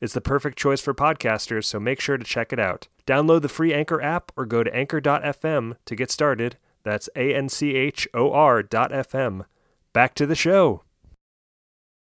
It's the perfect choice for podcasters, so make sure to check it out. Download the free Anchor app or go to anchor.fm to get started. That's A N C H O R.fm. Back to the show.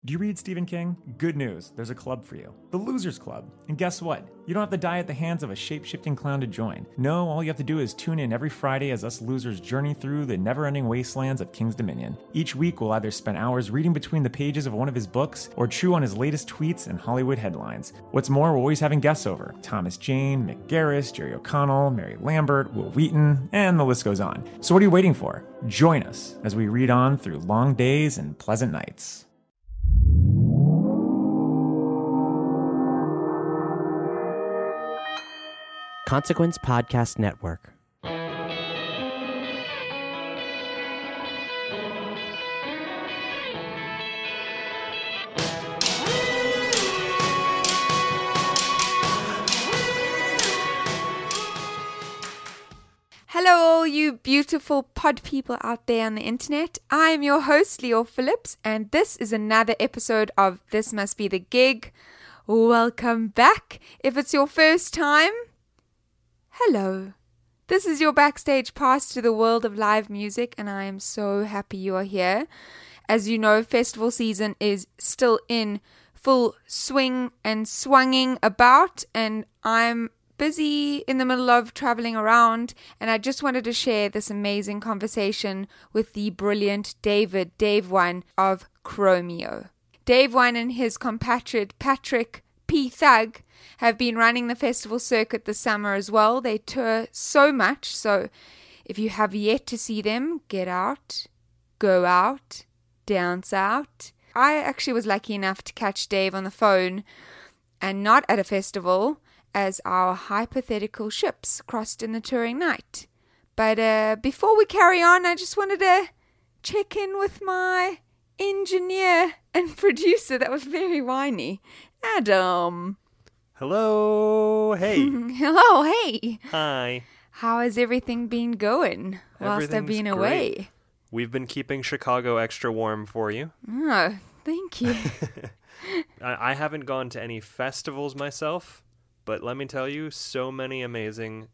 Do you read Stephen King? Good news, there's a club for you the Losers Club. And guess what? You don't have to die at the hands of a shape shifting clown to join. No, all you have to do is tune in every Friday as us losers journey through the never ending wastelands of King's Dominion. Each week, we'll either spend hours reading between the pages of one of his books or chew on his latest tweets and Hollywood headlines. What's more, we're always having guests over Thomas Jane, Mick Garris, Jerry O'Connell, Mary Lambert, Wil Wheaton, and the list goes on. So, what are you waiting for? Join us as we read on through long days and pleasant nights. Consequence Podcast Network. Hello, all you beautiful pod people out there on the internet. I am your host, Leo Phillips, and this is another episode of This Must Be the Gig. Welcome back. If it's your first time, hello. This is your backstage pass to the world of live music, and I am so happy you are here. As you know, festival season is still in full swing and swanging about, and I'm busy in the middle of traveling around, and I just wanted to share this amazing conversation with the brilliant David Dave One of Chromeo. Dave One and his compatriot Patrick P-Thugg have been running the festival circuit this summer as well. They tour so much, so if you have yet to see them, get out, go out, dance out. I actually was lucky enough to catch Dave on the phone and not at a festival as our hypothetical ships crossed in the touring night. But uh, before we carry on, I just wanted to check in with my engineer and producer. That was very whiny. Adam. Hello. Hey. Hello, hey. Hi. How has everything been going whilst I've been great. away? We've been keeping Chicago extra warm for you. Oh, thank you. I, I haven't gone to any festivals myself, but let me tell you, so many amazing,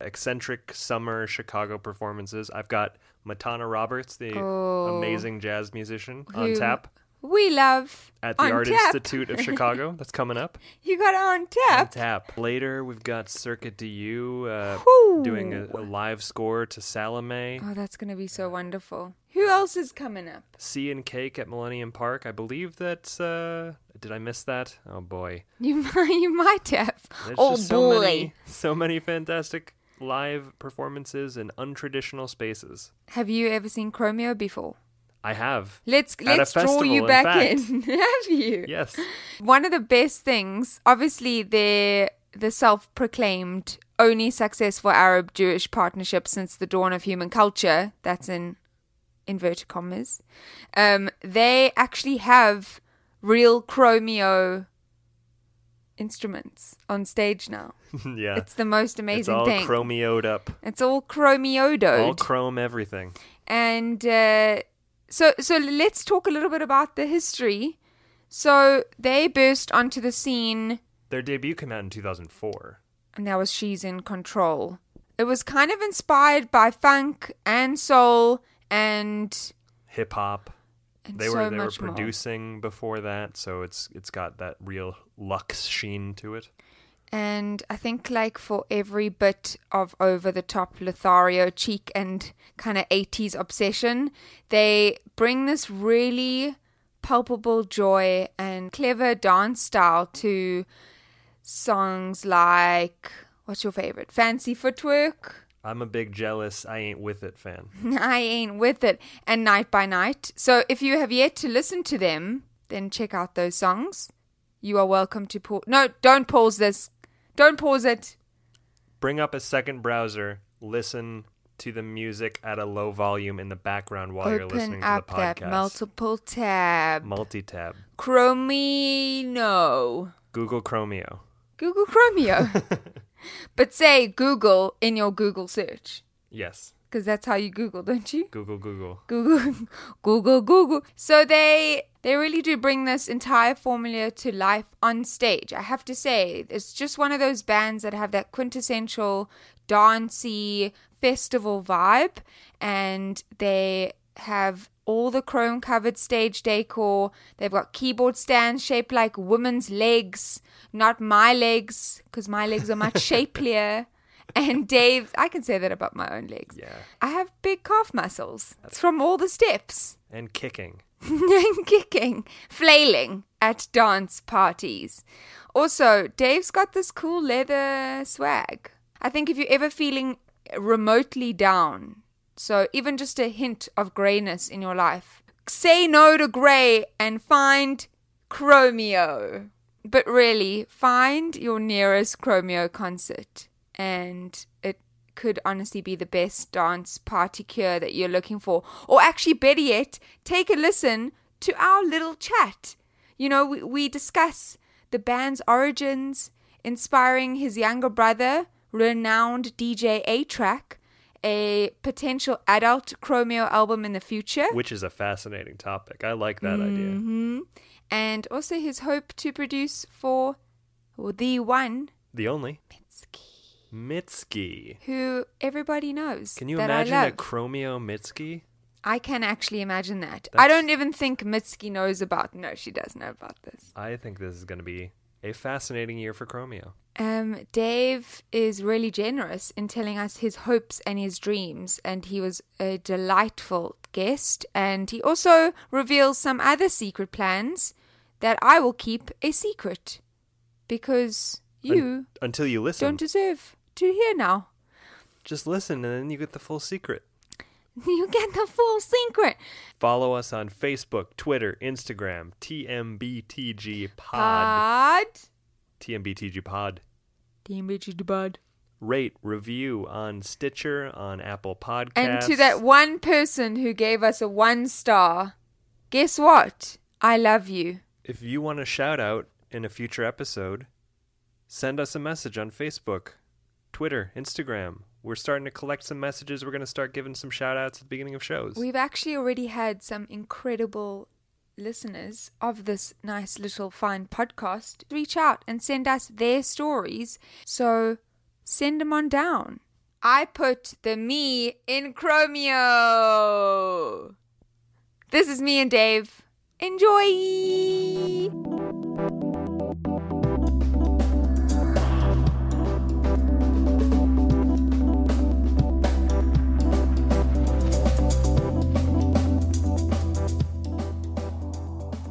eccentric summer Chicago performances. I've got Matana Roberts, the Oh. amazing jazz musician, on tap we love at the on Art tap. Institute of Chicago. That's coming up. You got on On tap. tap. Later, we've got Circuit des Yeux uh, doing a, a live score to Salome. Oh, that's going to be so wonderful. Who else is coming up? Sea and Cake at Millennium Park. I believe that. Uh, did I miss that? Oh boy. You might, you might have. There's oh just so boy. many, so many fantastic live performances in untraditional spaces. Have you ever seen Chromeo before? I have. Let's let's draw festival, you in back fact. in. have you? Yes. One of the best things, obviously, they're the self-proclaimed only successful Arab-Jewish partnership since the dawn of human culture. That's in inverted commas. Um, they actually have real Chromeo instruments on stage now. yeah. It's the most amazing It's all thing. chromeoed up. it's all chromeoed. All chrome everything. and uh, so so let's talk a little bit about the history. So they burst onto the scene Their debut came out in 2004. and that was She's in Control. It was kind of inspired by funk and soul and Hip hop. They so were they were much more. producing before that, so it's it's got that real luxe sheen to it. And I think like for every bit of over the top Lothario cheek and kind of 80s obsession, they bring this really palpable joy and clever dance style to songs like what's your favorite? Fancy Footwork. I'm a big jealous I ain't with it fan. I ain't with it. And Night by Night. So if you have yet to listen to them, then check out those songs. You are welcome to pause. No, don't pause this. Don't pause it. Bring up a second browser, listen to the music at a low volume in the background while you're listening to the that podcast. multiple tab. Multi-tab. Chromino. Google Chromeo. Google Chromeo. but say Google in your Google search. Yes. Because that's how you Google, don't you? Google Google. Google, Google, Google. So they they really do bring this entire formula to life on stage. I have to say, it's just one of those bands that have that quintessential dancey festival vibe, and they have all the chrome covered stage decor. They've got keyboard stands shaped like women's legs, not my legs, because my legs are much shapelier. And Dave, I can say that about my own legs. Yeah. I have big calf muscles. It's from all the steps. And kicking. and kicking, flailing at dance parties. Also, Dave's got this cool leather swag. I think if you're ever feeling remotely down, so even just a hint of grayness in your life, say no to grey and find Chromeo. But really, find your nearest Chromeo concert, and it could honestly be the best dance party cure that you're looking for. Or actually, better yet, take a listen to our little chat. You know, we, we discuss the band's origins, inspiring his younger brother, renowned DJ A-Trak, a potential adult Chromeo album in the future. Which is a fascinating topic. I like that idea. hmm And also his hope to produce for the one, The only. Mitski, Mitski. who everybody knows. Can you imagine a. Chromeo Mitski? I can actually imagine that. I don't even think Mitski knows about. No, she does know about this. I think this is going to be a fascinating year for Chromeo. Um, Dave is really generous in telling us his hopes and his dreams, and he was a delightful guest. And he also reveals some other secret plans that I will keep a secret because you Until you listen. don't deserve to hear now. Just listen and then you get the full secret. You get the full secret. Follow us on Facebook, Twitter, Instagram, TMBTG Pod. Pod. TMBTG Pod. The Bud. Rate, review on Stitcher, on Apple Podcasts. And to that one person who gave us a one star, guess what? I love you. If you want a shout out in a future episode, send us a message on Facebook, Twitter, Instagram. We're starting to collect some messages. We're going to start giving some shout outs at the beginning of shows. We've actually already had some incredible listeners of this nice little fine podcast reach out and send us their stories. So send them on down. I put the me in Chromeo. This is me and Dave. Enjoy!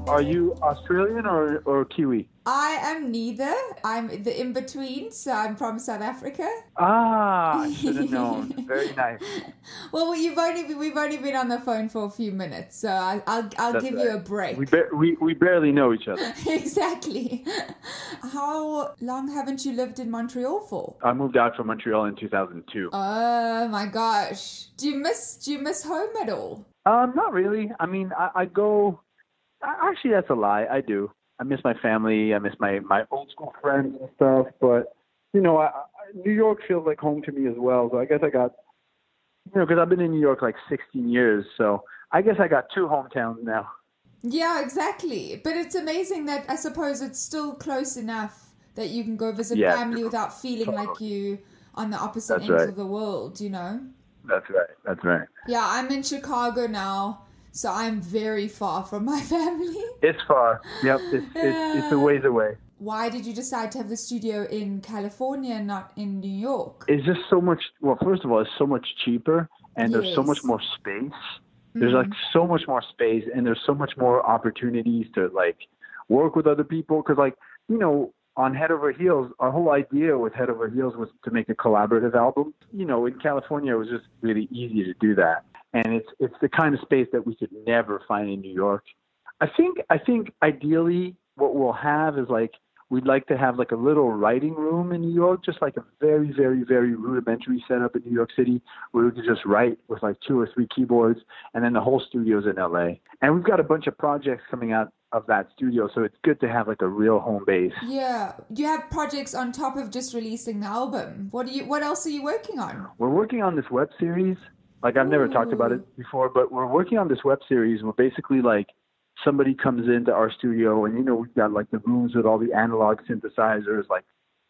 Are you Australian or, or Kiwi? I am neither. I'm the in between, so I'm from South Africa. Ah, I should have known. Very nice. Well, you've only we've only been on the phone for a few minutes, so I, I'll I'll That's give you a break. We, ba- we we barely know each other. exactly. How long haven't you lived in Montreal for? I moved out from Montreal in 2002. Oh my gosh. Do you miss do you miss home at all? Um, not really. I mean, I, I go. Actually, that's a lie. I do. I miss my family. I miss my my old school friends and stuff. But you know, I, I, New York feels like home to me as well. So I guess I got, you know, because I've been in New York like 16 years. So I guess I got two hometowns now. Yeah, exactly. But it's amazing that I suppose it's still close enough that you can go visit Yeah. family without feeling like you on the opposite That's ends right. of the world, you know? That's right. That's right. Yeah, I'm in Chicago now, so I'm very far from my family. It's far. Yep. It's it's, it's a ways away. Why did you decide to have the studio in California and not in New York? It's just so much. Well, first of all, it's so much cheaper, and there's so much more space. There's like mm-hmm. so much more space, and there's so much more opportunities to like work with other people. Because like you know, on Head Over Heels, our whole idea with Head Over Heels was to make a collaborative album. You know, in California, it was just really easy to do that, and it's it's the kind of space that we could never find in New York. I think I think ideally what we'll have is like we'd like to have like a little writing room in New York, just like a very, very, very rudimentary setup in New York City where we could just write with like two or three keyboards and then the whole studio's in LA. And we've got a bunch of projects coming out of that studio, so it's good to have like a real home base. Yeah, you have projects on top of just releasing the album. What do you? What else are you working on? We're working on this web series. Like I've never talked about it mm. before, but we're working on this web series where basically like somebody comes into our studio and you know we've got like the rooms with all the analog synthesizers like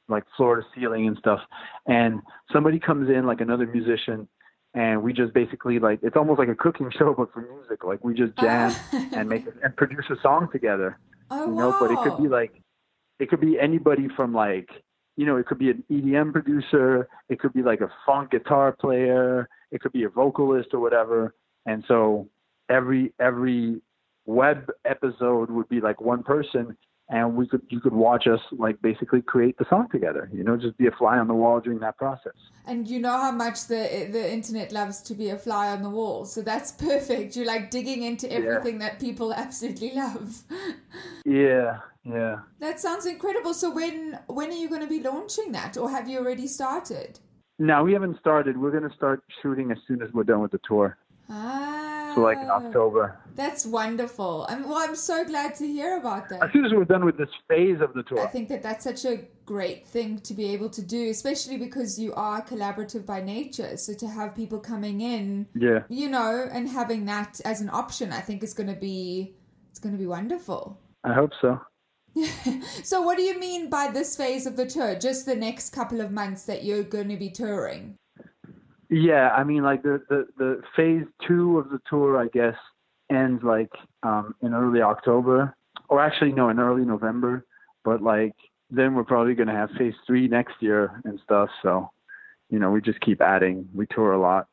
like floor to ceiling and stuff. And somebody comes in like another musician and we just basically like it's almost like a cooking show but for music. Like we just jam oh. and make and produce a song together Oh you know? But it could be like it could be anybody from like you know it could be an EDM producer it could be like a funk guitar player it could be a vocalist or whatever. And so every every web episode would be like one person and we could you could watch us like basically create the song together you know just be a fly on the wall during that process And you know how much the the internet loves to be a fly on the wall, so that's perfect. You're like digging into everything that people absolutely love. yeah yeah That sounds incredible. So when when are you going to be launching that, or have you already started? no we haven't started we're going to start shooting as soon as we're done with the tour Ah, so like in ah, october That's wonderful. I'm well. I'm so glad to hear about that. as soon as we're done with this phase of the tour I think that that's such a great thing to be able to do, especially because you are collaborative by nature. So to have people coming in, yeah you know, and having that as an option, I think is going to be it's going to be wonderful. i hope so So what do you mean by this phase of the tour? Just the next couple of months that you're going to be touring? Yeah, I mean, like the the the phase two of the tour, I guess, ends like um in early October, or actually no, in early November. But like then we're probably gonna have phase three next year and stuff. So, you know, we just keep adding. We tour a lot,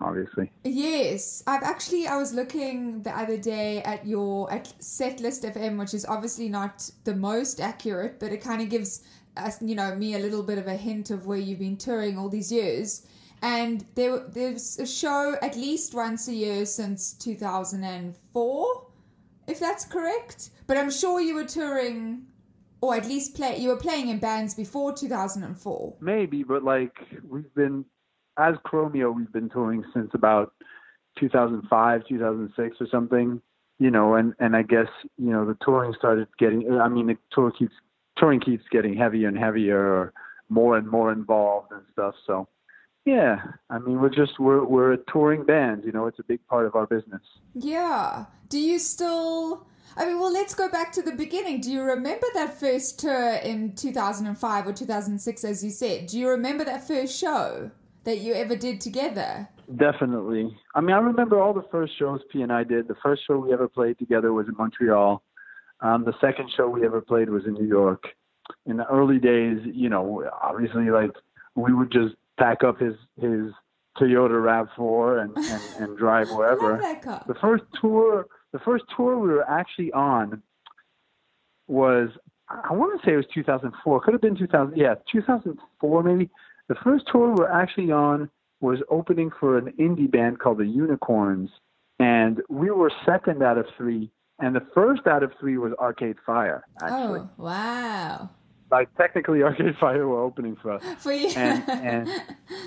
obviously. Yes, I've actually I was looking the other day at your at Setlist FM, which is obviously not the most accurate, but it kind of gives us, you know, me a little bit of a hint of where you've been touring all these years. And there there's a show at least once a year since 2004, if that's correct. But I'm sure you were touring, or at least play you were playing in bands before 2004. Maybe, but like we've been as Chromeo, we've been touring since about 2005, 2006 or something. You know, and and I guess you know the touring started getting. I mean, the tour keeps touring keeps getting heavier and heavier, or more and more involved and stuff. So, yeah, I mean, we're just we're we're a touring band. You know, it's a big part of our business. Yeah. Do you still? I mean, well, let's go back to the beginning. Do you remember that first tour in 2005 or 2006, as you said? Do you remember that first show that you ever did together? Definitely. I mean, I remember all the first shows P and I did. The first show we ever played together was in Montreal. Um, the second show we ever played was in New York. In the early days, you know, obviously, like we would just pack up his his Toyota Rav Four and, and and drive wherever. love that car. The first tour, the first tour we were actually on was, I want to say it was 2004. Could have been 2000. Yeah, 2004 maybe. The first tour we were actually on was opening for an indie band called the Unicorns, and we were second out of three. And the first out of three was Arcade Fire. Actually, Oh, wow. Like technically, Arcade Fire were opening for us. For you. and and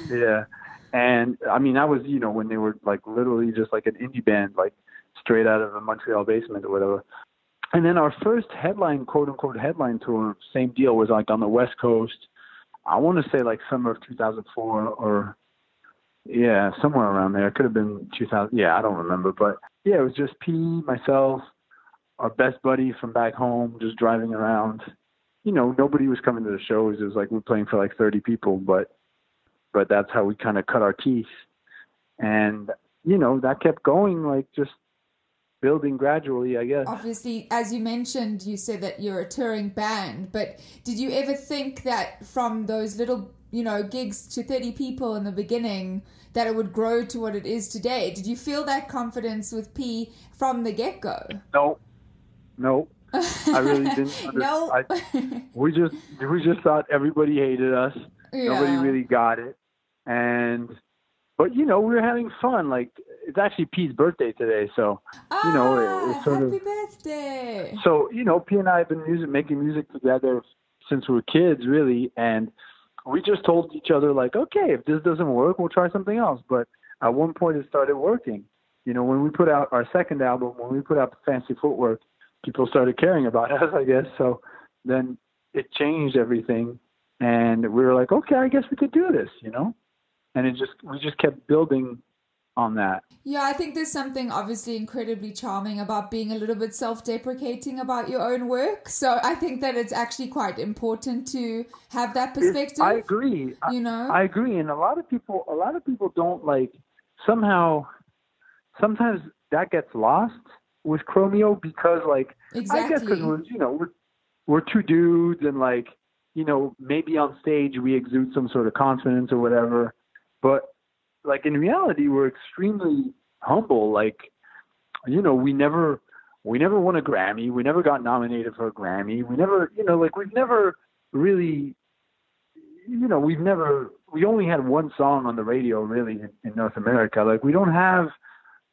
yeah. And i mean that was you know when they were like literally just like an indie band like straight out of a montreal basement or whatever. And then our first headline quote unquote headline tour same deal was like on the west coast. I want to say like summer of 2004 or yeah somewhere around there. It could have been 2000 yeah i don't remember. But yeah, it was just P, myself, our best buddy from back home, just driving around. You know, nobody was coming to the shows. It was like we are playing for like 30 people, but but that's how we kind of cut our teeth. And you know, that kept going, like just building gradually, I guess. Obviously, as you mentioned, you said that you're a touring band, but did you ever think that from those little, you know, gigs to 30 people in the beginning, that it would grow to what it is today? Did you feel that confidence with P from the get go? No, no. I really didn't. Under- no. I, we just we just thought everybody hated us. Yeah. Nobody really got it, and but you know we were having fun. Like it's actually P's birthday today, so you know it, Ah, it's sort happy of birthday! so you know P and I have been music making music together since we were kids, really, and we just told each other like, okay, if this doesn't work, we'll try something else. But at one point, it started working. You know, when we put out our second album, when we put out the Fancy Footwork, people started caring about us, I guess. So then it changed everything, and we were like, okay, I guess we could do this, you know. And it just we just kept building on that. Yeah, I think there's something obviously incredibly charming about being a little bit self deprecating about your own work. So I think that it's actually quite important to have that It's- perspective. I agree. You know? I agree, and a lot of people, a lot of people don't like. Somehow, sometimes that gets lost with Chromeo because, like, I guess because we're, you know, we're we're two dudes, and like, you know, maybe on stage we exude some sort of confidence or whatever, but like in reality, we're extremely humble. Like, you know, we never we never won a Grammy. We never got nominated for a Grammy. We never, you know, like we've never really you know, we've never, we only had one song on the radio really in, in North America. Like, we don't have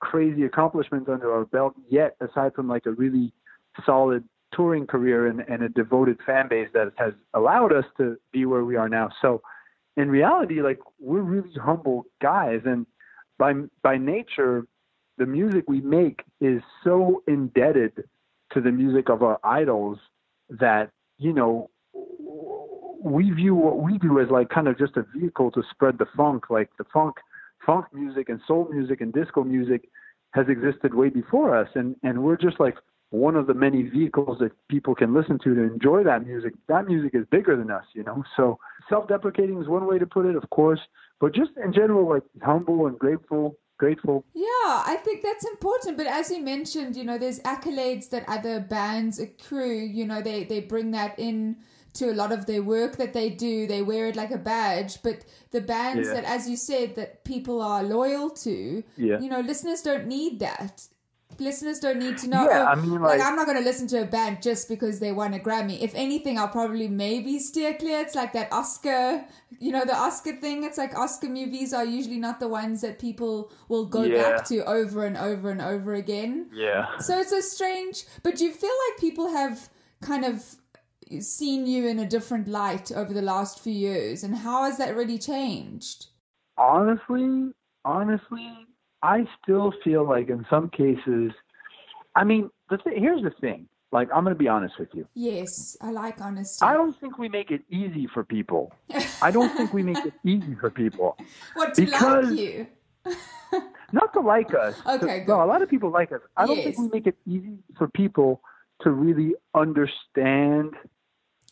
crazy accomplishments under our belt yet, aside from like a really solid touring career and, and a devoted fan base that has allowed us to be where we are now. So, in reality, like, we're really humble guys. And by, by nature, the music we make is so indebted to the music of our idols that, you know, we view what we do as like kind of just a vehicle to spread the funk. Like the funk, funk music and soul music and disco music has existed way before us, and and we're just like one of the many vehicles that people can listen to to enjoy that music. That music is bigger than us, you know. So self-deprecating is one way to put it, of course, but just in general, like humble and grateful, grateful. Yeah, I think that's important. But as you mentioned, you know, there's accolades that other bands accrue. You know, they they bring that in to a lot of their work that they do. They wear it like a badge. But the bands Yeah. that, as you said, that people are loyal to, Yeah. you know, listeners don't need that. Listeners don't need to know. Yeah, oh, I mean, like, like- I'm not going to listen to a band just because they won a Grammy. If anything, I'll probably maybe steer clear. It's like that Oscar, you know, the Oscar thing. It's like Oscar movies are usually not the ones that people will go Yeah. back to over and over and over again. Yeah. So it's a strange, but do you feel like people have kind of seen you in a different light over the last few years, and how has that really changed? honestly, honestly, I still feel like in some cases, I mean, the th- here's the thing. Like, I'm going to be honest with you. Yes, I like honesty. I don't think we make it easy for people. I don't think we make it easy for people. what to because- like you? Not to like us. Okay, No, a lot of people like us. I don't think we make it easy for people to really understand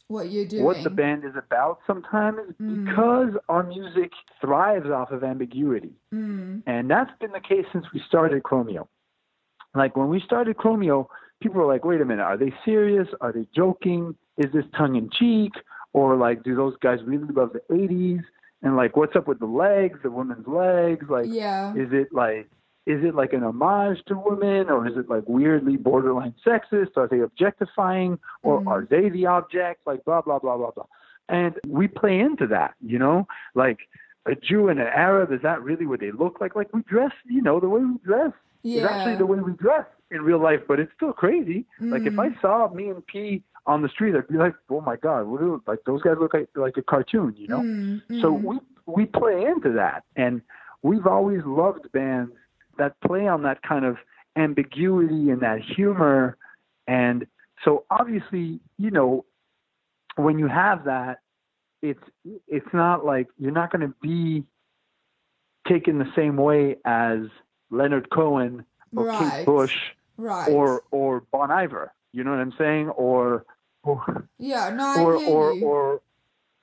What you're doing? what the band is about sometimes because our music thrives off of ambiguity. Mm. And that's been the case since we started Chromeo. Like when we started Chromeo, people were like, wait a minute, are they serious? Are they joking? Is this tongue in cheek? Or like, do those guys really love the 80s? And like, what's up with the legs, the women's legs? Like, Yeah. is it like, is it like an homage to women or is it like weirdly borderline sexist? Are they objectifying or mm. are they the object? Like, blah, blah, blah, blah, blah. And we play into that, you know, like a Jew and an Arab, is that really what they look like? Like we dress, you know, the way we dress is actually the way we dress in real life, but it's still crazy. Like if I mm. saw me and P on the street, I'd be like, oh my God, what do, like those guys look like, like a cartoon, you know? Mm, So mm. we, we play into that. And we've always loved bands that play on that kind of ambiguity and that humor. And so obviously, you know, when you have that, it's it's not like you're not going to be taken the same way as Leonard Cohen or Right. Kate Bush Right. or or Bon Iver. You know what I'm saying? Or or yeah, no, I or or, you. or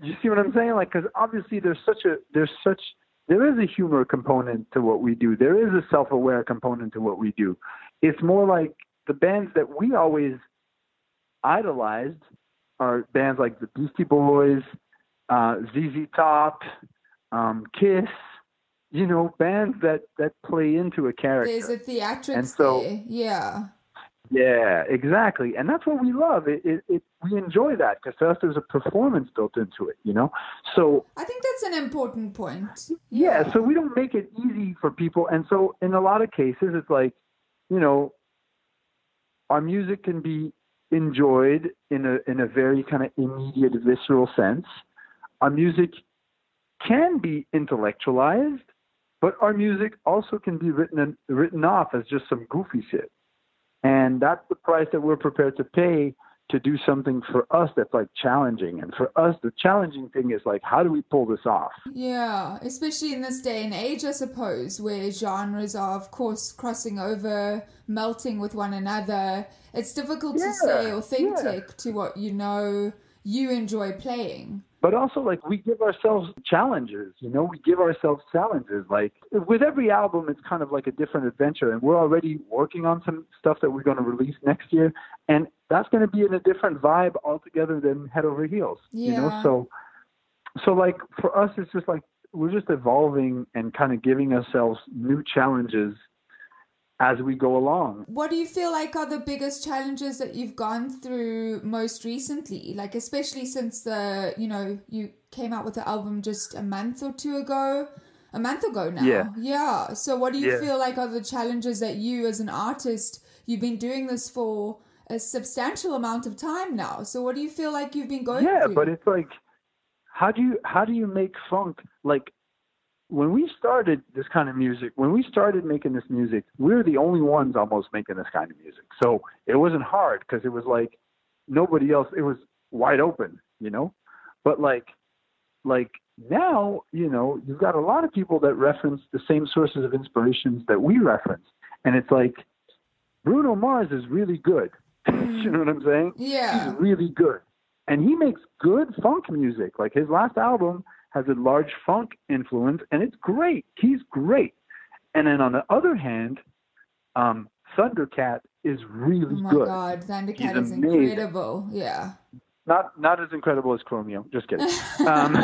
you see what I'm saying? Like, because obviously there's such a there's such there is a humor component to what we do. There is a self-aware component to what we do. It's more like the bands that we always idolized are bands like the Beastie Boys, uh, ZZ Top, um, Kiss. You know, bands that that play into a character. There's a theatrics And so- there. Yeah. Yeah, exactly, and that's what we love. It, it, it we enjoy that because to us there's a performance built into it, you know. So I think that's an important point. yeah, so we don't make it easy for people, and so in a lot of cases it's like, you know, our music can be enjoyed in a in a very kind of immediate, visceral sense. Our music can be intellectualized, but our music also can be written written off as just some goofy shit. And that's the price that we're prepared to pay to do something for us that's like challenging. And for us, the challenging thing is like, how do we pull this off? Yeah, especially in this day and age, I suppose, where genres are, of course, crossing over, melting with one another. It's difficult to stay Yeah, authentic to what you know you enjoy playing. But also, like, we give ourselves challenges, you know, we give ourselves challenges. Like, with every album, it's kind of like a different adventure. And we're already working on some stuff that we're going to release next year. And that's going to be in a different vibe altogether than Head Over Heels, yeah. you know? So, so like, for us, it's just like, we're just evolving and kind of giving ourselves new challenges as we go along. What do you feel like are the biggest challenges that you've gone through most recently? Like, especially since the, you know, you came out with the album just a month or two ago, a month ago now. Yeah. Yeah. So, what do you Yeah. feel like are the challenges that you, as an artist, you've been doing this for a substantial amount of time now? So, what do you feel like you've been going yeah, through? but it's like, how do you how do you make funk like? When we started this kind of music, when we started making this music, we were the only ones almost making this kind of music. So it wasn't hard because it was like nobody else. It was wide open, you know. But like, like now, you know, you've got a lot of people that reference the same sources of inspirations that we reference, and it's like Bruno Mars is really good. you know what I'm saying? Mm-hmm. Yeah. He's really good. And he makes good funk music. Like his last album has a large funk influence and it's great. He's great. And then on the other hand, um, Thundercat is really oh my good. God, Thundercat He's is amazing. incredible. Yeah. Not not as incredible as Chromeo. Just kidding. Um,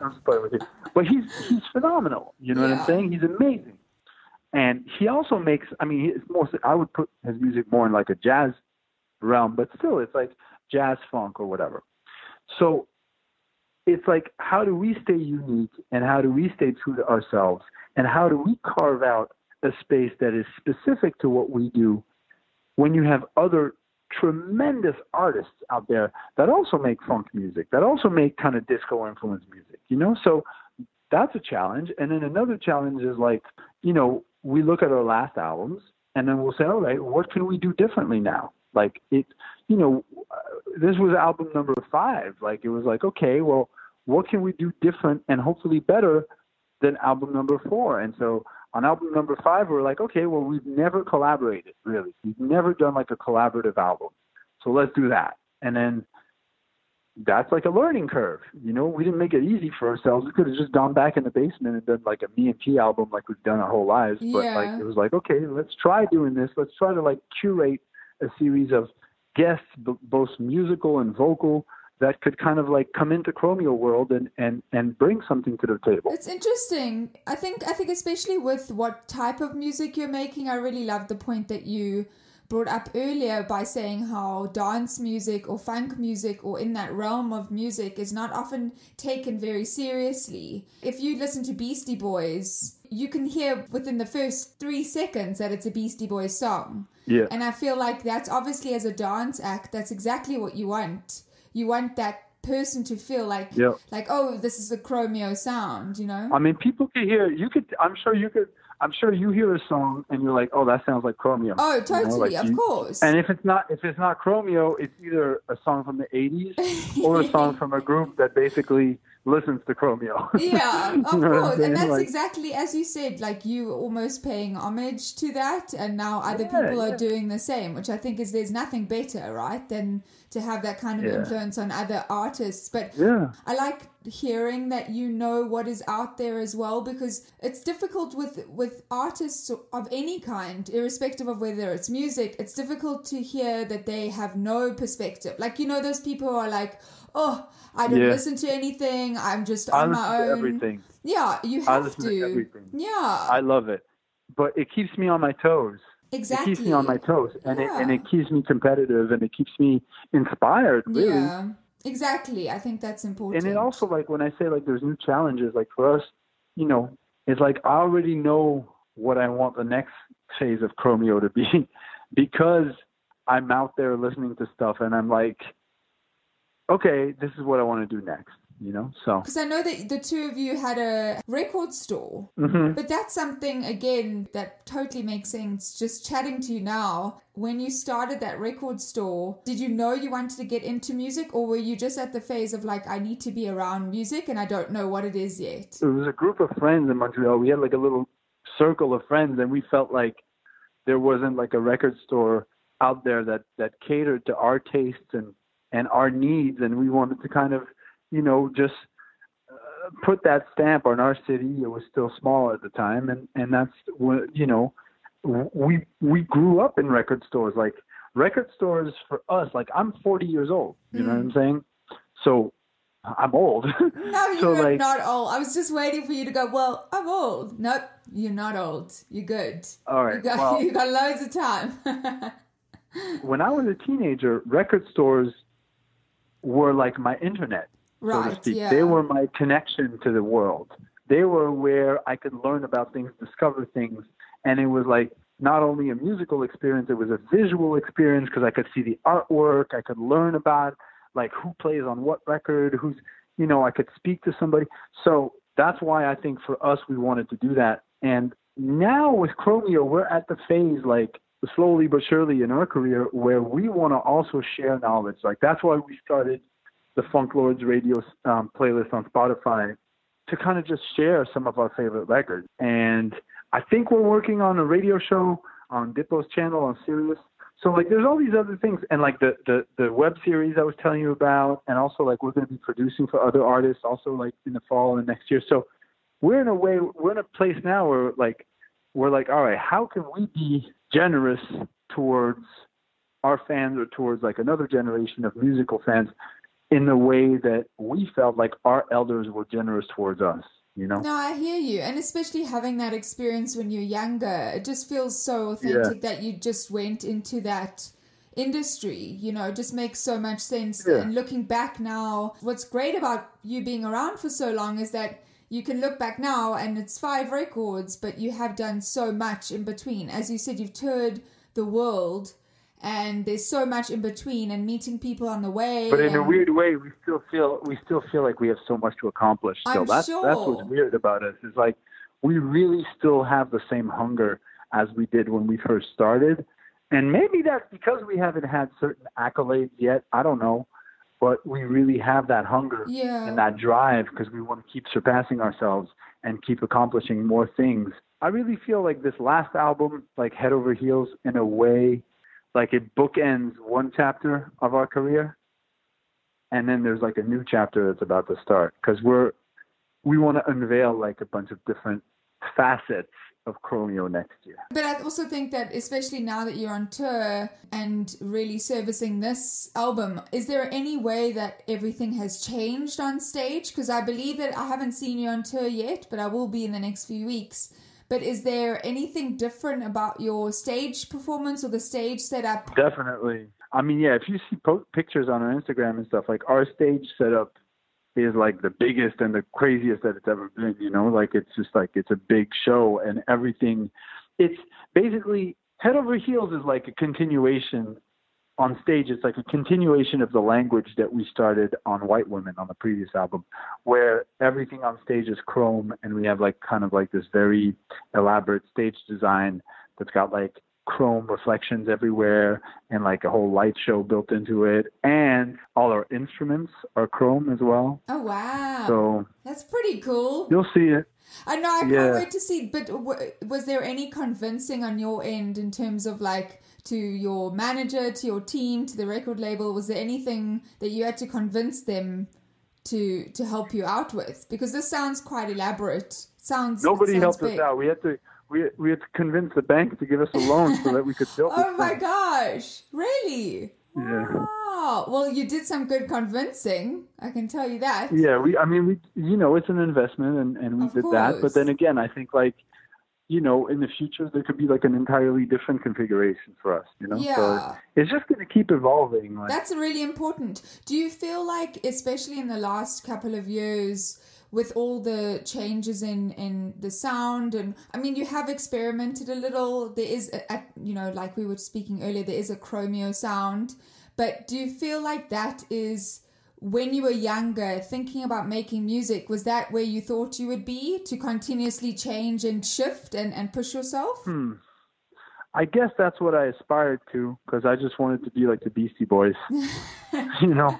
I'm just playing with you. But he's he's phenomenal. You know what I'm saying? He's amazing. And he also makes. I mean, it's more. I would put his music more in like a jazz realm, but still, it's like jazz funk or whatever. So it's like, how do we stay unique and how do we stay true to ourselves and how do we carve out a space that is specific to what we do when you have other tremendous artists out there that also make funk music, that also make kind of disco influenced music, you know? So that's a challenge. And then another challenge is like, you know, we look at our last albums and then we'll say, all right, what can we do differently now? Like it, you know, this was album number five. Like it was like, okay, well, what can we do different and hopefully better than album number four? And so on album number five, we're like, okay, well, we've never collaborated really. We've never done like a collaborative album. So let's do that. And then that's like a learning curve. You know, we didn't make it easy for ourselves. We could have just gone back in the basement and done like a me and P album like we've done our whole lives. Yeah. But like it was like, okay, let's try doing this. Let's try to like curate a series of guests, b- both musical and vocal, that could kind of like come into Chromeo world and and and bring something to the table. It's interesting. I think I think especially with what type of music you're making, I really love the point that you brought up earlier by saying how dance music or funk music or in that realm of music is not often taken very seriously. If you listen to Beastie Boys, you can hear within the first 3 seconds that it's a Beastie Boys song. Yeah. And I feel like that's obviously as a dance act, that's exactly what you want. You want that person to feel like Yeah. like oh this is a chromeo sound you know I mean, people could hear. You could. I'm sure you could. I'm sure you hear a song and you're like, oh, that sounds like Chromeo. Oh, You know, totally, like of you- course. And if it's not if it's not Chromeo, it's either a song from the '80s or a song from a group that basically listens to Chromeo. yeah, of You know course. And that's Like- exactly as you said, like you almost paying homage to that and now other Yeah, people are yeah. doing the same, which I think is there's nothing better, right, than to have that kind of Yeah. influence on other artists. But Yeah. I like hearing that you know what is out there as well because it's difficult with with artists of any kind irrespective of whether it's music it's difficult to hear that they have no perspective like you know those people who are like oh i don't Yeah. listen to anything i'm just I on listen my own everything. yeah you have to, to everything. yeah I love it, but it keeps me on my toes. exactly It keeps me on my toes, and it and it keeps me competitive, and it keeps me inspired. Really. yeah exactly. I think that's important and it also like when I say like there's new challenges, like for us, you know, it's like I already know what I want the next phase of Chromeo to be because I'm out there listening to stuff and I'm like, okay, this is what I want to do next, you know. So because i know that the two of you had a record store mhm. But that's something again that totally makes sense. Just chatting to you now, when you started that record store, did you know you wanted to get into music, or were you just at the phase of like, I need to be around music and I don't know what it is yet? it was a group of friends in Montreal. We had like a little circle of friends, and we felt like there wasn't like a record store out there that that catered to our tastes and and our needs, and we wanted to kind of, you know, just uh, put that stamp on our city. It was still small at the time, and and that's what you know, we we grew up in record stores. Like record stores for us, like I'm 40 years old. You know what I'm saying? So I'm old. No, So, you're like- not old. I was just waiting for you to go. Well, I'm old. Nope, you're not old. You're good. All right. You got well, you got loads of time. when I was a teenager, record stores were like my internet, so to right? speak. Yeah. They were my connection to the world. They were where I could learn about things, discover things, and it was like not only a musical experience, it was a visual experience because I could see the artwork, I could learn about like who plays on what record, who's you know, I could speak to somebody. So that's why I think for us we wanted to do that. And now with Chromeo, we're at the phase like slowly but surely in our career where we want to also share knowledge. Like that's why we started the Funk Lords radio um, playlist on Spotify to kind of just share some of our favorite records. And I think we're working on a radio show on Diplo's channel on Sirius. So like there's all these other things and like the, the, the web series I was telling you about and also like we're going to be producing for other artists also like in the fall and next year. So we're in a way we're in a place now where like we're like all right how can we be generous towards our fans or towards like another generation of musical fans in the way that we felt like our elders were generous towards us you know No, I hear you. And especially having that experience when you're younger, it just feels so authentic that you just went into that industry. You know, it just makes so much sense. Yeah. And looking back now, what's great about you being around for so long is that you can look back now and it's five records, but you have done so much in between. As you said, you've toured the world and there's so much in between and meeting people on the way. but in a weird way we still feel we still feel like we have so much to accomplish still. I'm that's that's what's weird about us is like we really still have the same hunger as we did when we first started. And maybe that's because we haven't had certain accolades yet. I don't know. But we really have that hunger Yeah. and that drive because we want to keep surpassing ourselves and keep accomplishing more things. I really feel like this last album like head over heels in a way like it bookends one chapter of our career and then there's like a new chapter that's about to start because we're we want to unveil like a bunch of different facets of Chromeo next year. But I also think that, especially now that you're on tour and really servicing this album, is there any way that everything has changed on stage? Because I believe that I haven't seen you on tour yet, but I will be in the next few weeks. But is there anything different about your stage performance or the stage setup? Definitely. I mean, yeah, if you see po- pictures on our Instagram and stuff, like our stage setup is like the biggest and the craziest that it's ever been, you know, like it's just like it's a big show and everything. It's basically Head Over Heels is like a continuation on stage it's like a continuation of the language that we started on White Women on the previous album, where everything on stage is chrome and we have like kind of like this very elaborate stage design that's got like chrome reflections everywhere and like a whole light show built into it and all our instruments are chrome as well Oh wow. so That's pretty cool. you'll see it I know, I can't wait to see. But w- was there any convincing on your end in terms of like to your manager, to your team, to the record label? Was there anything that you had to convince them to to help you out with? Because this sounds quite elaborate. Sounds nobody sounds helped big. us out we had to we, we had to convince the bank to give us a loan so that we could build Oh my thing. gosh! Really? Yeah. Wow. Well, you did some good convincing. I can tell you that. Yeah, we. I mean, we. You know, it's an investment, and and we Of did that. But then again, I think like, you know, in the future there could be like an entirely different configuration for us. You know, Yeah. so it's just going to keep evolving. Like, That's really important. Do you feel like, especially in the last couple of years, with all the changes in in the sound, and I mean, you have experimented a little. There is, a, a, you know, like we were speaking earlier, there is a Chromeo sound. But do you feel like that is when you were younger, thinking about making music? Was that where you thought you would be to continuously change and shift and and push yourself? hmm. I guess that's what I aspired to because I just wanted to be like the Beastie Boys. you know,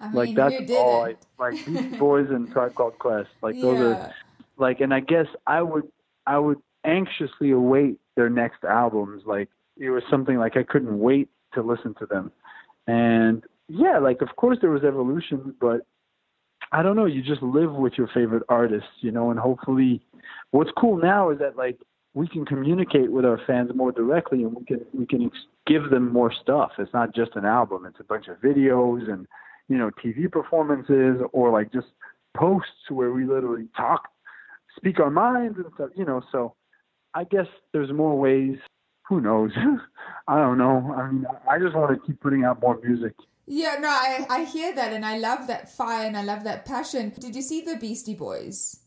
I mean, like that's all. I, like Beastie Boys and Tribe Called Quest. Like those are like and i guess i would i would anxiously await their next albums like it was something like i couldn't wait to listen to them and yeah like of course there was evolution but i don't know you just live with your favorite artists you know and hopefully what's cool now is that like we can communicate with our fans more directly and we can we can ex- give them more stuff it's not just an album it's a bunch of videos and you know tv performances or like just posts where we literally talk speak our minds and stuff, you know. So I guess there's more ways. Who knows? I don't know. I mean, I just want to keep putting out more music. Yeah, no, I, I hear that and I love that fire and I love that passion. Did you see the Beastie Boys?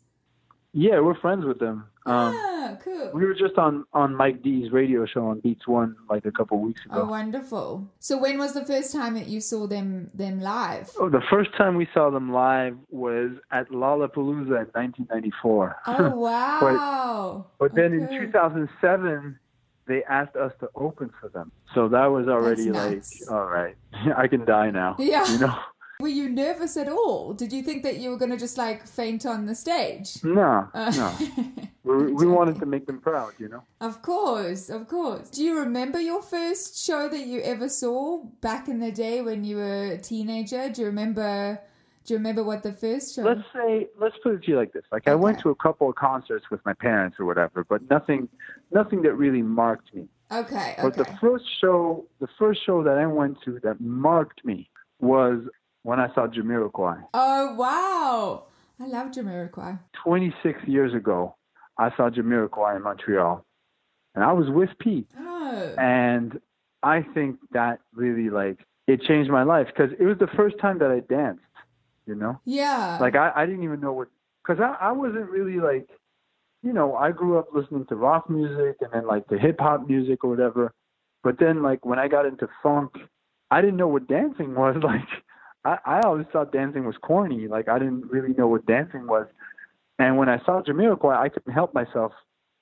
Yeah, we're friends with them. Um, ah, cool. we were just on on Mike D's radio show on Beats One like a couple weeks ago. Oh, wonderful. So when was the first time that you saw them them live? Oh, the first time we saw them live was at Lollapalooza in 1994. Oh, wow. But but then in 2007, they asked us to open for them. So that was already like, all right, I can die now. Yeah. You know? Were you nervous at all? Did you think that you were going to just like faint on the stage? No, Uh, no. We, we wanted to make them proud, you know? Of course, of course. Do you remember your first show that you ever saw back in the day when you were a teenager? Do you remember? Do you remember what the first show? Let's say, let's put it to you like this. Like, I went to a couple of concerts with my parents or whatever, but nothing, nothing that really marked me. okay, But the first show, the first show that I went to that marked me was when I saw Jamiroquai. Oh wow! I love Jamiroquai. 26 years ago, I saw Jamiroquai in Montreal, and I was with Pete. Oh, and I think that really like it changed my life because it was the first time that I danced. You know, yeah. like I, I didn't even know what because I, I wasn't really like, you know, I grew up listening to rock music and then like the hip hop music or whatever. But then like when I got into funk, I didn't know what dancing was. Like I, I always thought dancing was corny. Like I didn't really know what dancing was. And when I saw Jamiroquai, I couldn't help myself,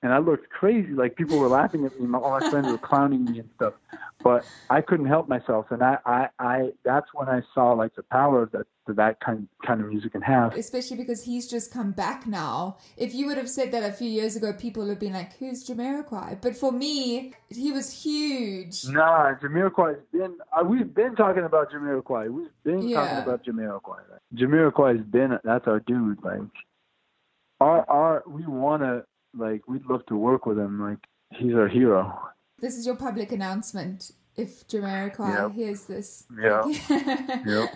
and I looked crazy. Like people were laughing at me. My, all my friends were clowning me and stuff, but I couldn't help myself. And I, I, I that's when I saw like the power that that, kind kind of music can have. Especially because he's just come back now. If you would have said that a few years ago, people would have been like, "Who's Jamiroquai?" But for me, he was huge. Nah, Jamiroquai's been. Uh, we've been talking about Jamiroquai. We've been Yeah. talking about Jamiroquai. Jamiroquai's been. That's our dude. Like, our our we wanna like we'd love to work with him. Like, he's our hero. This is your public announcement. If Jamiroquai Yep. hears this, Yeah. Yep.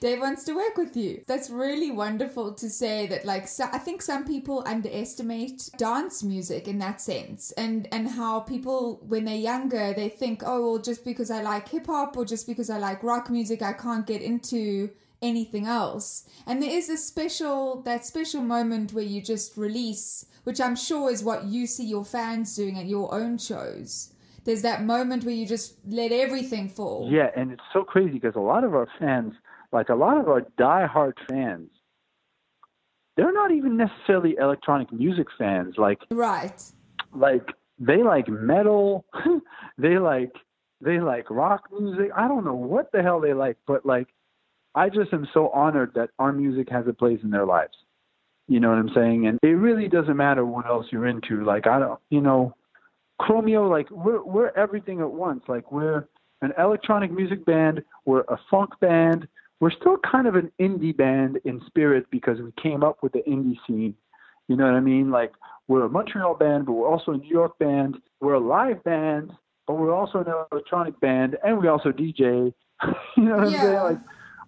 Dave wants to work with you. That's really wonderful to say that. Like, so, I think some people underestimate dance music in that sense, and and how people when they're younger they think, oh well, just because I like hip hop or just because I like rock music, I can't get into anything else. And there is a special that special moment where you just release, which I'm sure is what you see your fans doing at your own shows. there's that moment where you just let everything fall. Yeah, and it's so crazy because a lot of our fans, like a lot of our die-hard fans, they're not even necessarily electronic music fans. Like, Right. like they like metal, they like they like rock music. I don't know what the hell they like, but like, I just am so honored that our music has a place in their lives. You know what I'm saying? And it really doesn't matter what else you're into. Like I don't, you know, Chromeo, like we're we're everything at once. Like we're an electronic music band, we're a funk band, we're still kind of an indie band in spirit because we came up with the indie scene. You know what I mean? Like we're a Montreal band, but we're also a New York band. We're a live band, but we're also an electronic band, and we also DJ. you know what I'm saying? Like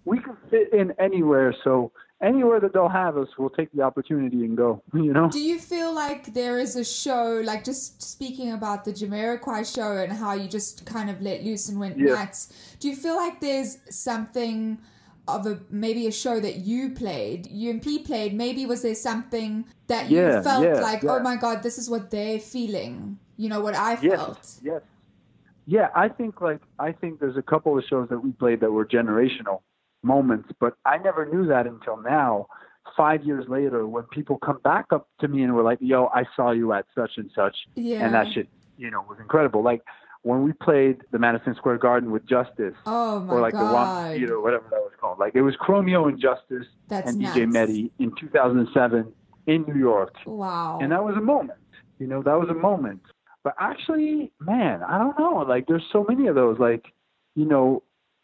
we can fit in anywhere. So anywhere that they'll have us, we'll take the opportunity and go. You know? Do you feel like there is a show, like just speaking about the Jamiroquai show and how you just kind of let loose and went Yeah. nuts? Do you feel like there's something of a maybe a show that you played, UMP played? Maybe was there something that you Yeah, felt yeah, like, oh my god, this is what they're feeling? You know what I Yes, felt? yes, yeah. I think like I think there's a couple of shows that we played that were generational moments, but I never knew that until now. Five years later, when people come back up to me and were like, "Yo, I saw you at such and such," Yeah. and that shit, you know, was incredible. Like when we played the Madison Square Garden with Justice, Oh my or like the god. Theater, or whatever that was called. Like it was Chromeo and Justice That's and DJ nuts. Mehdi in 2007 in New York. Wow. And that was a moment. You know, that was a moment. But actually, man, I don't know. Like, there's so many of those. Like, you know,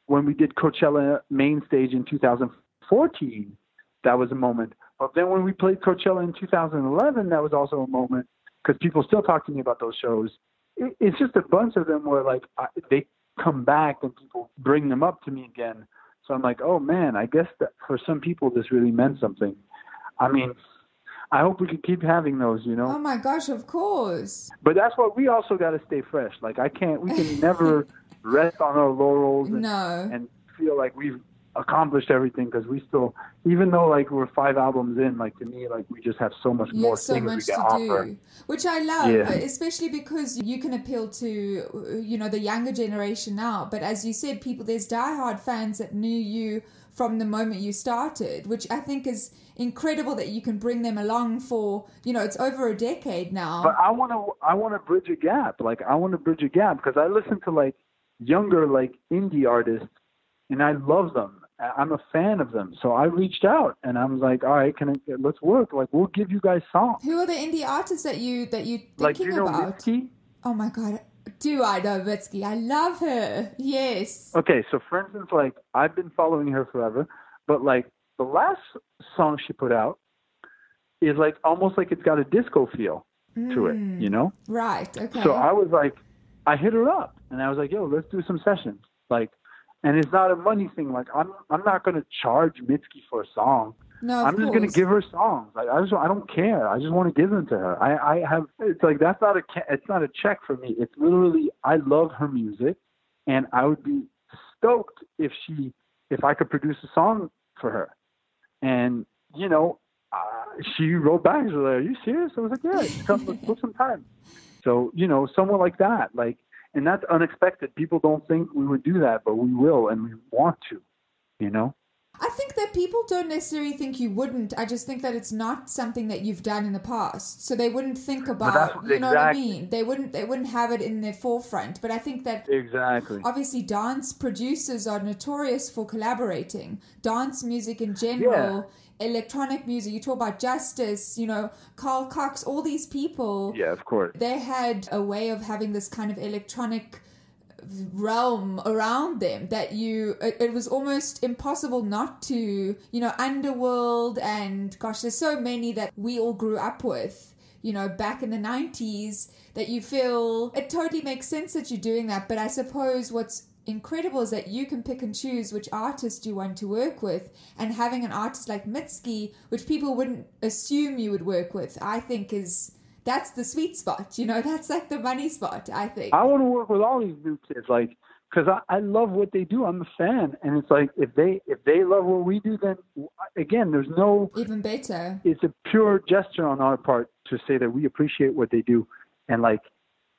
when we did Coachella main stage in 2014, that was a moment. But then when we played Coachella in 2011, that was also a moment because people still talk to me about those shows. It, it's just a bunch of them where like I, they come back and people bring them up to me again. So I'm like, oh man, I guess that for some people this really meant something. I mean, I hope we can keep having those, you know. oh my gosh, of course. But that's what we also got to stay fresh. Like I can't, we can never rest on our laurels and, No. and feel like we've accomplished everything because we still, even though like we're five albums in, like to me, like we just have so much You more so things much we to offer. do, which I love, Yeah. especially because you can appeal to you know the younger generation now. But as you said, people there's diehard fans that knew you from the moment you started, which I think is incredible that you can bring them along for you know it's over a decade now. But I want to, I want to bridge a gap. Like I want to bridge a gap because I listen to like younger like indie artists, and I love them. I'm a fan of them. So I reached out and I was like, all right, can I, let's work. Like we'll give you guys songs. Who are the indie artists that you that you thinking Like you know about? Mitski? Oh my god, do I know Mitski? I love her. Yes. Okay, so for instance, like I've been following her forever, but like the last song she put out is like almost like it's got a disco feel to it, mm. you know? Right. Okay. So I was like, I hit her up and I was like, yo, let's do some sessions. Like, and it's not a money thing. Like, I'm I'm not gonna charge Mitski for a song. no, I'm just gonna give her songs. Like, I just I don't care. I just want to give them to her. I I have it's like that's not a it's not a check for me. It's literally I love her music, and I would be stoked if she if I could produce a song for her. And you know, uh, she wrote back. She was like, "Are you serious?" I was like, "Yeah, come let's book some time." So you know, someone like that, like, and that's unexpected. People don't think we would do that, but we will, and we want to. You know. I think that people don't necessarily think you wouldn't. I just think that it's not something that you've done in the past, so they wouldn't think about. You know what I mean? They wouldn't. They wouldn't have it in their forefront. But I think that Exactly. obviously dance producers are notorious for collaborating. Dance music in general, electronic music. You talk about Justice. You know, Carl Cox. All these people. Yeah, of course. They had a way of having this kind of electronic realm around them that you it, it was almost impossible not to you know underworld and gosh there's so many that we all grew up with you know back in the 90s that you feel it totally makes sense that you're doing that but i suppose what's incredible is that you can pick and choose which artist you want to work with and having an artist like mitski which people wouldn't assume you would work with i think is that's the sweet spot you know that's like the money spot i think I want to work with all these new kids, like, because I, I love what they do. I'm a fan, and it's like if they if they love what we do, then again, there's no. even better It's a pure gesture on our part to say that we appreciate what they do, and like,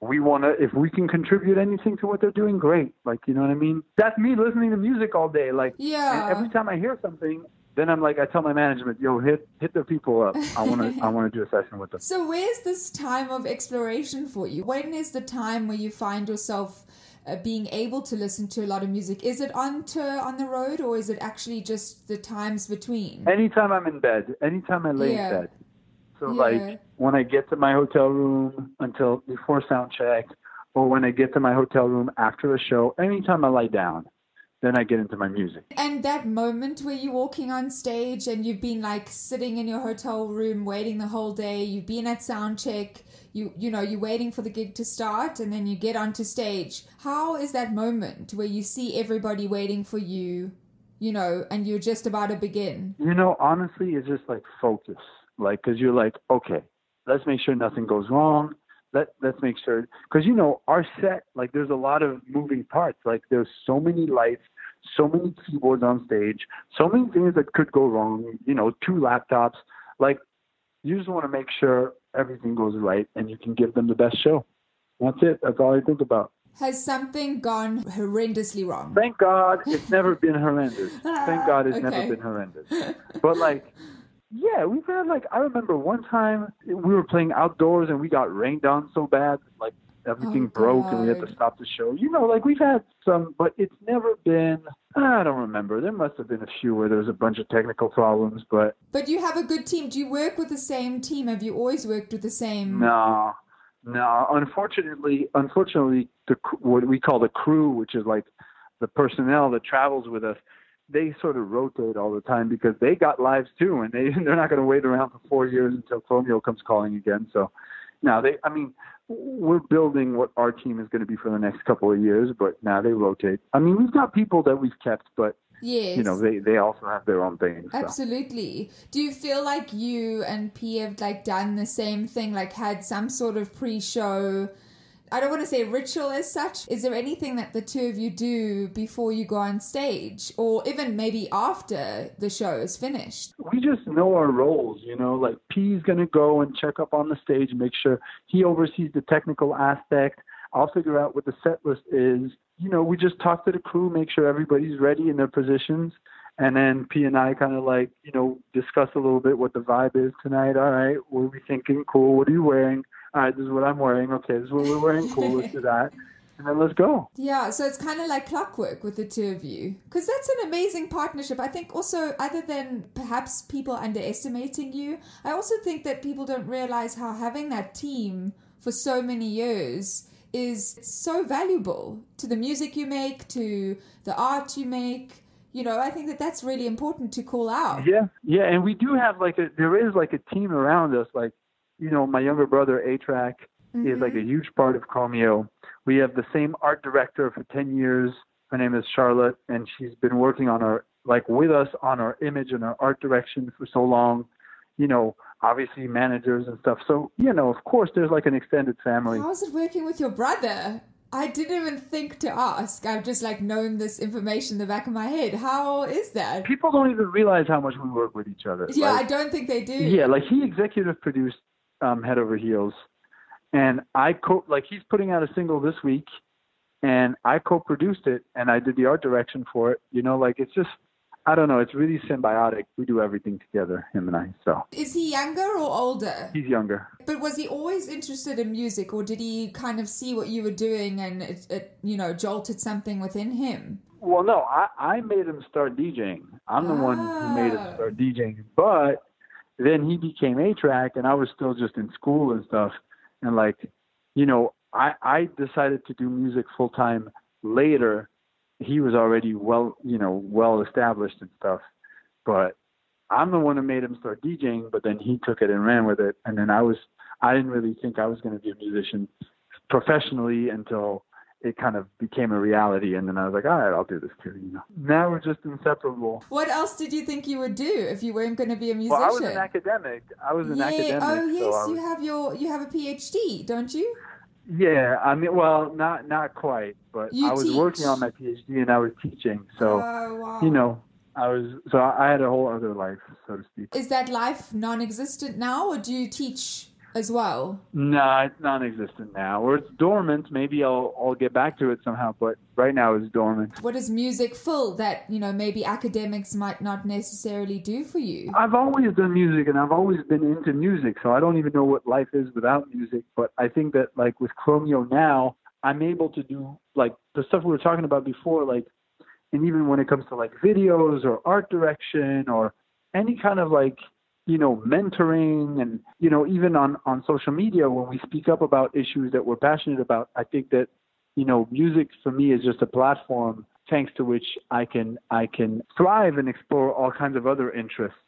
we want to if we can contribute anything to what they're doing great like you know what i mean that's me listening to music all day like Yeah. every time i hear something then i'm like i tell my management yo hit hit the people up i want to i want to do a session with them So where's this time of exploration for you? When is the time where you find yourself uh, being able to listen to a lot of music? Is it on tour on the road, or is it actually just the times between? anytime i'm in bed anytime i lay Yeah. in bed so Yeah. like when i get to my hotel room until before sound check or when i get to my hotel room after a show anytime i lie down then i get into my music And that moment where you're walking on stage and you've been like sitting in your hotel room waiting the whole day, you've been at sound check, you you know, you're waiting for the gig to start and then you get onto stage. How is that moment where you see everybody waiting for you, you know, and you're just about to begin? You know, honestly, it's just like focus. Like, cause you're like, okay, let's make sure nothing goes wrong. Let let's make sure, cause you know, our set, like, there's a lot of moving parts. Like, there's so many lights, so many keyboards on stage, so many things that could go wrong. You know, two laptops. Like, you just want to make sure everything goes right, and you can give them the best show. That's it. That's all I think about. Has something gone horrendously wrong? Thank God it's never been horrendous. Thank God it's Okay. never been horrendous. But like, yeah, we've had like I remember one time we were playing outdoors and we got rained on so bad, like everything Oh, broke and we had to stop the show. You know, like we've had some, but it's never been. I don't remember. There must have been a few where there was a bunch of technical problems, but But you have a good team. Do you work with the same team? Have you always worked with the same? No, no. Unfortunately, unfortunately, the what we call the crew, which is like the personnel that travels with us, they sort of rotate all the time because they got lives too, and they they're not going to wait around for four years until Chromeo comes calling again. So, now they, I mean, we're building what our team is going to be for the next couple of years, but now they rotate. I mean, we've got people that we've kept, but Yes. you know, they they also have their own things. So. Absolutely. Do you feel like you and P have like done the same thing, like had some sort of pre-show? I don't want to say ritual as such. Is there anything that the two of you do before you go on stage, or even maybe after the show is finished? we just know our roles, you know, like P's gonna go and check up on the stage, make sure he oversees the technical aspect. I'll figure out what the set list is. You know, we just talk to the crew, make sure everybody's ready in their positions. And then P and I kind of like, you know, discuss a little bit what the vibe is tonight. All right, what are we thinking? Cool. What are you wearing? All right, this is what I'm wearing. Okay, this is what we're wearing. Cool. Let's do that. And then let's go. Yeah, so it's kind of like clockwork with the two of you. Because that's an amazing partnership. I think also, other than perhaps people underestimating you, I also think that people don't realize how having that team for so many years is so valuable to the music you make, to the art you make. You know, I think that that's really important to call out. Yeah, yeah, and we do have like a there is like a team around us. Like, you know, my younger brother A-Trak is like a mm-hmm. huge part of Chromeo. We have the same art director for ten years. Her name is Charlotte, and she's been working on our like with us on our image and our art direction for so long. You know, obviously managers and stuff. So you know, of course, there's like an extended family. How's it working with your brother? I didn't even think to ask. I've just like known this information in the back of my head. How is that? People don't even realize how much we work with each other. Yeah, Like, I don't think they do. Yeah, like he executive produced um, Head Over Heels, and I co like he's putting out a single this week, and I co-produced it and I did the art direction for it. You know, like it's just I don't know, it's really symbiotic. We do everything together, him and I. So Is he younger or older? he's younger. But was he always interested in music, or did he kind of see what you were doing and it, it you know, jolted something within him? Well, no, I I made him start DJing. I'm the one who made him Ah. start DJing, but then he became A-Trak and I was still just in school and stuff. And like you know I I decided to do music full time later. He was already well you know well established and stuff. But I'm the one who made him start DJing but then he took it and ran with it. And then I was I didn't really think I was going to be a musician professionally until it kind of became a reality and then I was like all right I'll do this too you know now we're just inseparable What else did you think you would do if you weren't going to be a musician? well I was an academic I was an yeah. academic oh yes, I was- you have your you have a PhD, don't you? Yeah, I mean, well, not not quite, but You I was teach. working on my PhD and I was teaching, so oh wow. you know, I was so I had a whole other life, so to speak. Is that life non-existent now, or do you teach as well? No, it's non-existent now, or it's dormant. Maybe I'll I'll get back to it somehow, but right now it's dormant. What is music fill that you know maybe academics might not necessarily do for you? I've always done music, and I've always been into music, so I don't even know what life is without music. But I think that like with Chromeo now, I'm able to do like the stuff we were talking about before, like, and even when it comes to like videos or art direction or any kind of like you know, mentoring and, you know, even on, on social media when we speak up about issues that we're passionate about, I think that, you know, music for me is just a platform thanks to which I can I can thrive and explore all kinds of other interests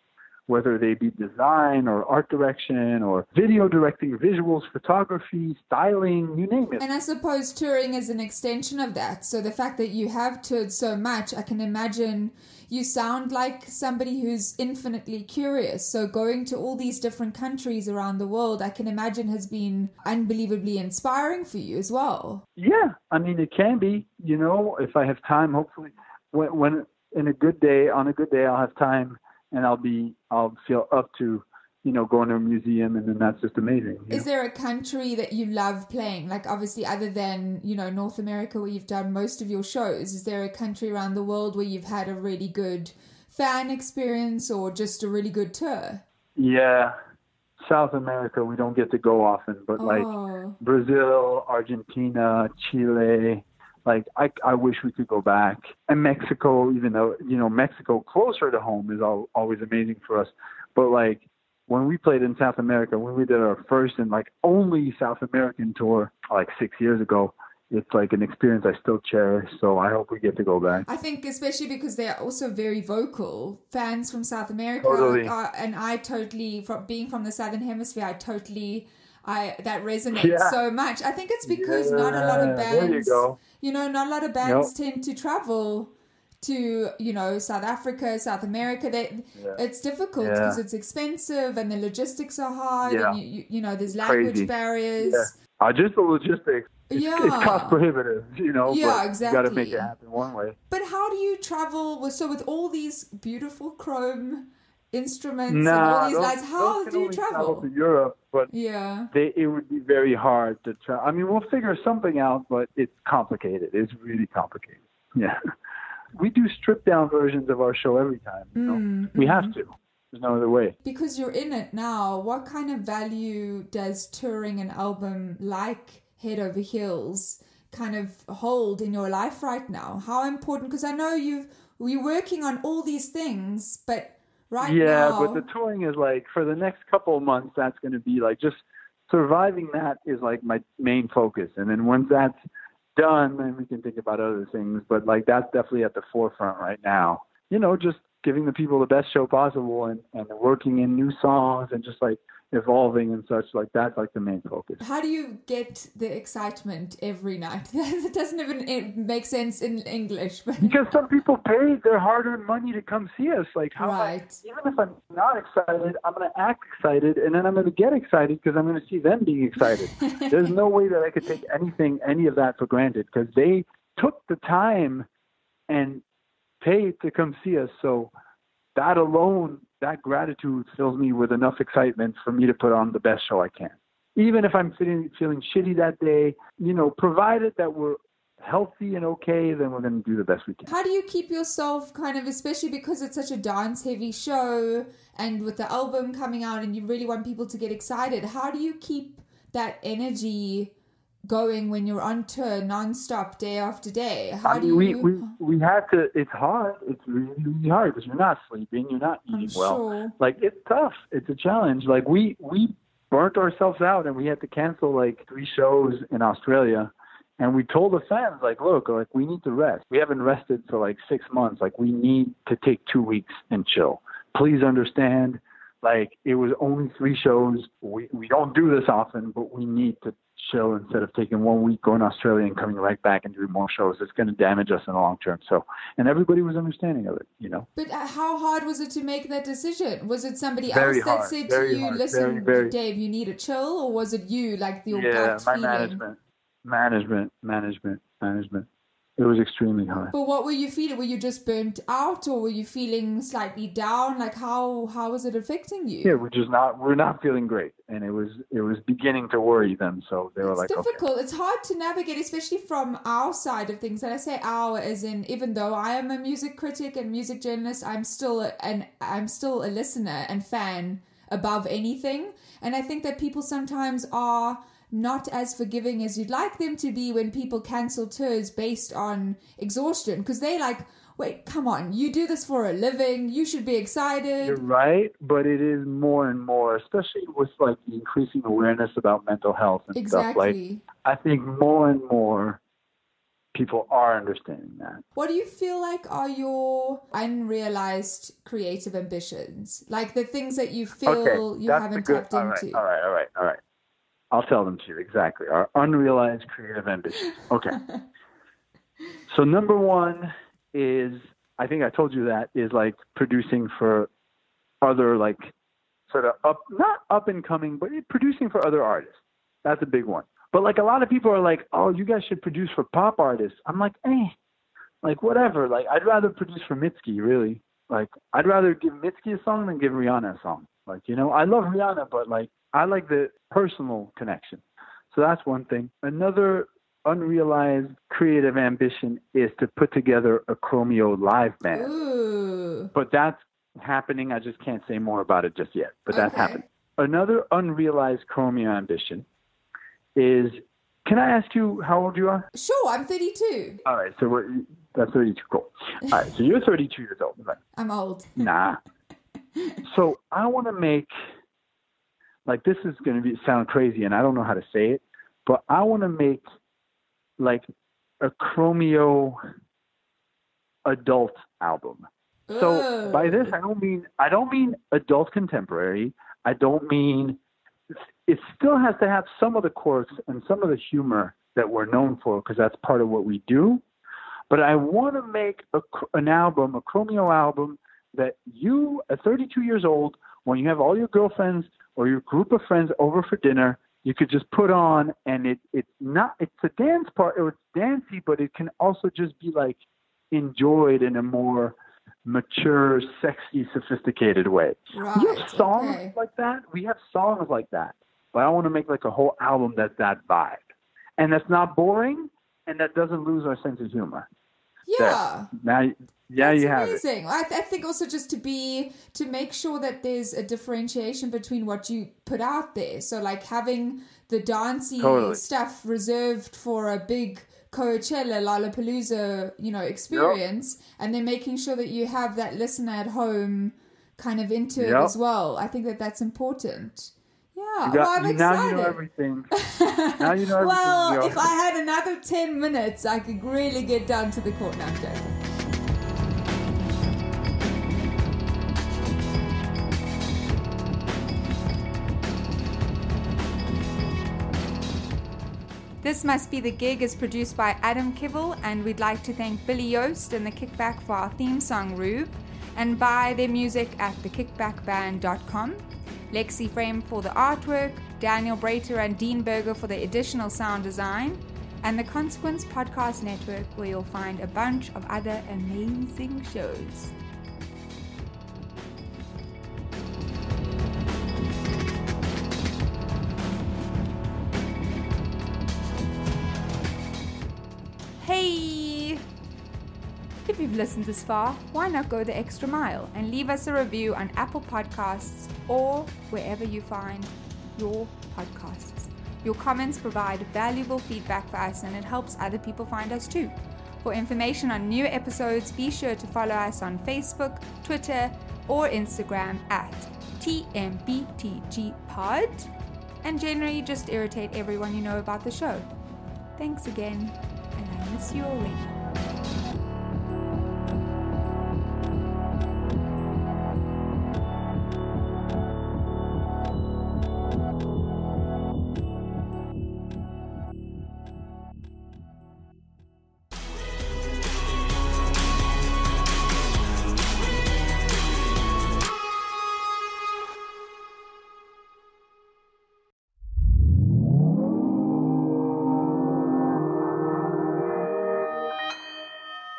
whether they be design or art direction or video directing, visuals, photography, styling, you name it. And I suppose touring is an extension of that. So the fact that you have toured so much, I can imagine you sound like somebody who's infinitely curious. So going to all these different countries around the world, I can imagine has been unbelievably inspiring for you as well. Yeah, I mean it can be. You know, if I have time, hopefully, when, when in a good day, on a good day, I'll have time and I'll be I'll feel up to you know going to a museum and then that's just amazing is know? there a country that you love playing like obviously other than you know north america where you've done most of your shows is there a country around the world where you've had a really good fan experience or just a really good tour yeah south america we don't get to go often but oh. like brazil argentina chile like I, I wish we could go back. And Mexico, even though you know Mexico closer to home is all, always amazing for us, but like when we played in South America, when we did our first and like only South American tour like six years ago, it's like an experience I still cherish. So I hope we get to go back. I think especially because they're also very vocal fans from South America, totally. uh, and I totally from being from the southern hemisphere, I totally I that resonates yeah. so much. I think it's because yeah. not a lot of bands, you, know, not a lot of bands tend to travel to you know South Africa, South America. They, yeah. it's difficult because it's expensive and the logistics are hard, and you, you, you know there's language Crazy. barriers. Uh, just the logistics. It's, yeah. it's cost prohibitive, you know. Yeah, exactly. You got to make it happen one way. But how do you travel with so with all these beautiful chrome instruments nah, and all these lights. How do you travel? travel? to Europe? But yeah, they, it would be very hard to travel. I mean, we'll figure something out, but it's complicated. It's really complicated. Yeah, we do stripped down versions of our show every time. You know? mm-hmm. We have to. There's no other way. Because you're in it now. What kind of value does touring an album like Head Over Heels kind of hold in your life right now? How important? Because I know you've you're working on all these things, but right yeah now. but the touring is like for the next couple of months that's going to be like just surviving that is like my main focus. And then once that's done then we can think about other things. But like that's definitely at the forefront right now. You know just giving the people the best show possible and and working in new songs and just like evolving and such like that's like the main focus. How do you get the excitement every night? That doesn't even make sense in english but because some people pay their hard-earned money to come see us. Like how right. I, even if i'm not excited i'm going to act excited and then i'm going to get excited because i'm going to see them being excited. There's no way that i could take anything any of that for granted because they took the time and paid to come see us. So that alone that gratitude fills me with enough excitement for me to put on the best show I can. Even if I'm feeling feeling shitty that day, you know, provided that we're healthy and okay, then we're going to do the best we can. How do you keep yourself kind of, especially because it's such a dance heavy show and with the album coming out and you really want people to get excited, how do you keep that energy going when you're on tour nonstop day after day? How I mean, do we, you... we we have to. It's hard. It's really really hard because you're not sleeping. You're not eating I'm well. Sure. Like it's tough. It's a challenge. Like we we burnt ourselves out and we had to cancel like three shows in Australia. And we told the fans, like, look, like we need to rest. We haven't rested for like six months. Like we need to take two weeks and chill. Please understand. Like it was only three shows. We we don't do this often, but we need to show instead of taking one week going to Australia and coming right back and doing more shows. It's going to damage us in the long term. So, and everybody was understanding of it, you know. But uh, how hard was it to make that decision? Was it somebody very else hard, that said to you, hard, "Listen, very, very... Dave, you need a chill," or was it you, like the yeah, gut my feeling? management, management, management, management. It was extremely high. But what were you feeling? Were you just burnt out, or were you feeling slightly down? Like how how was it affecting you? Yeah, we're just not we're not feeling great, and it was it was beginning to worry them. So they were it's like, okay. difficult. It's hard to navigate, especially from our side of things. And I say our as in, even though I am a music critic and music journalist, I'm still an I'm still a listener and fan above anything. And I think that people sometimes are not as forgiving as you'd like them to be when people cancel tours based on exhaustion because they like wait come on you do this for a living you should be excited You're right, but it is more and more, especially with like the increasing awareness about mental health and stuff. Like exactly I think more and more people are understanding that. what do you feel like are your unrealized creative ambitions like the things that you feel okay, you haven't good. tapped all right, into all right, all right, all right. I'll tell them to you exactly. Our unrealized creative ambitions. Okay. so number one is I think I told you that is like producing for other like sort of up not up and coming, but producing for other artists. That's a big one. But like a lot of people are like, oh, you guys should produce for pop artists. I'm like, eh, like whatever. Like I'd rather produce for Mitski, really. Like I'd rather give Mitski a song than give Rihanna a song. Like you know, I love Rihanna, but like I like the personal connection. So that's one thing. Another unrealized creative ambition is to put together a Chromeo live band. Ooh. But that's happening. I just can't say more about it just yet. But that's Okay. happening. Another unrealized Chromeo ambition is can I ask you how old you are? Sure, I'm 32. All right, so we're, that's 32. Cool. All right, so you're 32 years old. Right? I'm old. Nah. So I want to make like this is going to be sound crazy, and I don't know how to say it, but I want to make like a Chromeo adult album. So by this, I don't mean I don't mean adult contemporary. I don't mean it still has to have some of the quirks and some of the humor that we're known for because that's part of what we do. But I want to make a, an album, a Chromeo album that you, at 32 years old, when you have all your girlfriends or your group of friends over for dinner, you could just put on, and it it's not it's a dance part, or it's dancey, but it can also just be like enjoyed in a more mature, sexy, sophisticated way. we have songs okay. like that. We have songs like that. But I want to make like a whole album that's that vibe. And that's not boring and that doesn't lose our sense of humor. Yeah. Now yeah, That's you have it. amazing. I, I think also just to be to make sure that there's a differentiation between what you put out there. So like having the dancey Totally. stuff reserved for a big Coachella, Lollapalooza, you know, experience, and then making sure that you have that listener at home kind of into it as well. I think that that's important. Yeah, You well, I'm you, now you know excited. everything. now you know everything. well, if I had another 10 minutes, I could really get down to the court now, Jacob. This Must Be the Gig is produced by Adam Kivel, and we'd like to thank Billy Yost and the Kickback for our theme song, Rube, and buy their music at thekickbackband.com. Lexi Frame for the artwork, Daniel Brater and Dean Berger for the additional sound design, and the Consequence Podcast Network, where you'll find a bunch of other amazing shows. Hey! If you've listened this far, why not go the extra mile and leave us a review on Apple Podcasts or wherever you find your podcasts? Your comments provide valuable feedback for us and it helps other people find us too. For information on new episodes, be sure to follow us on Facebook, Twitter, or Instagram at TMBTGPod and generally just irritate everyone you know about the show. Thanks again, and I miss you already.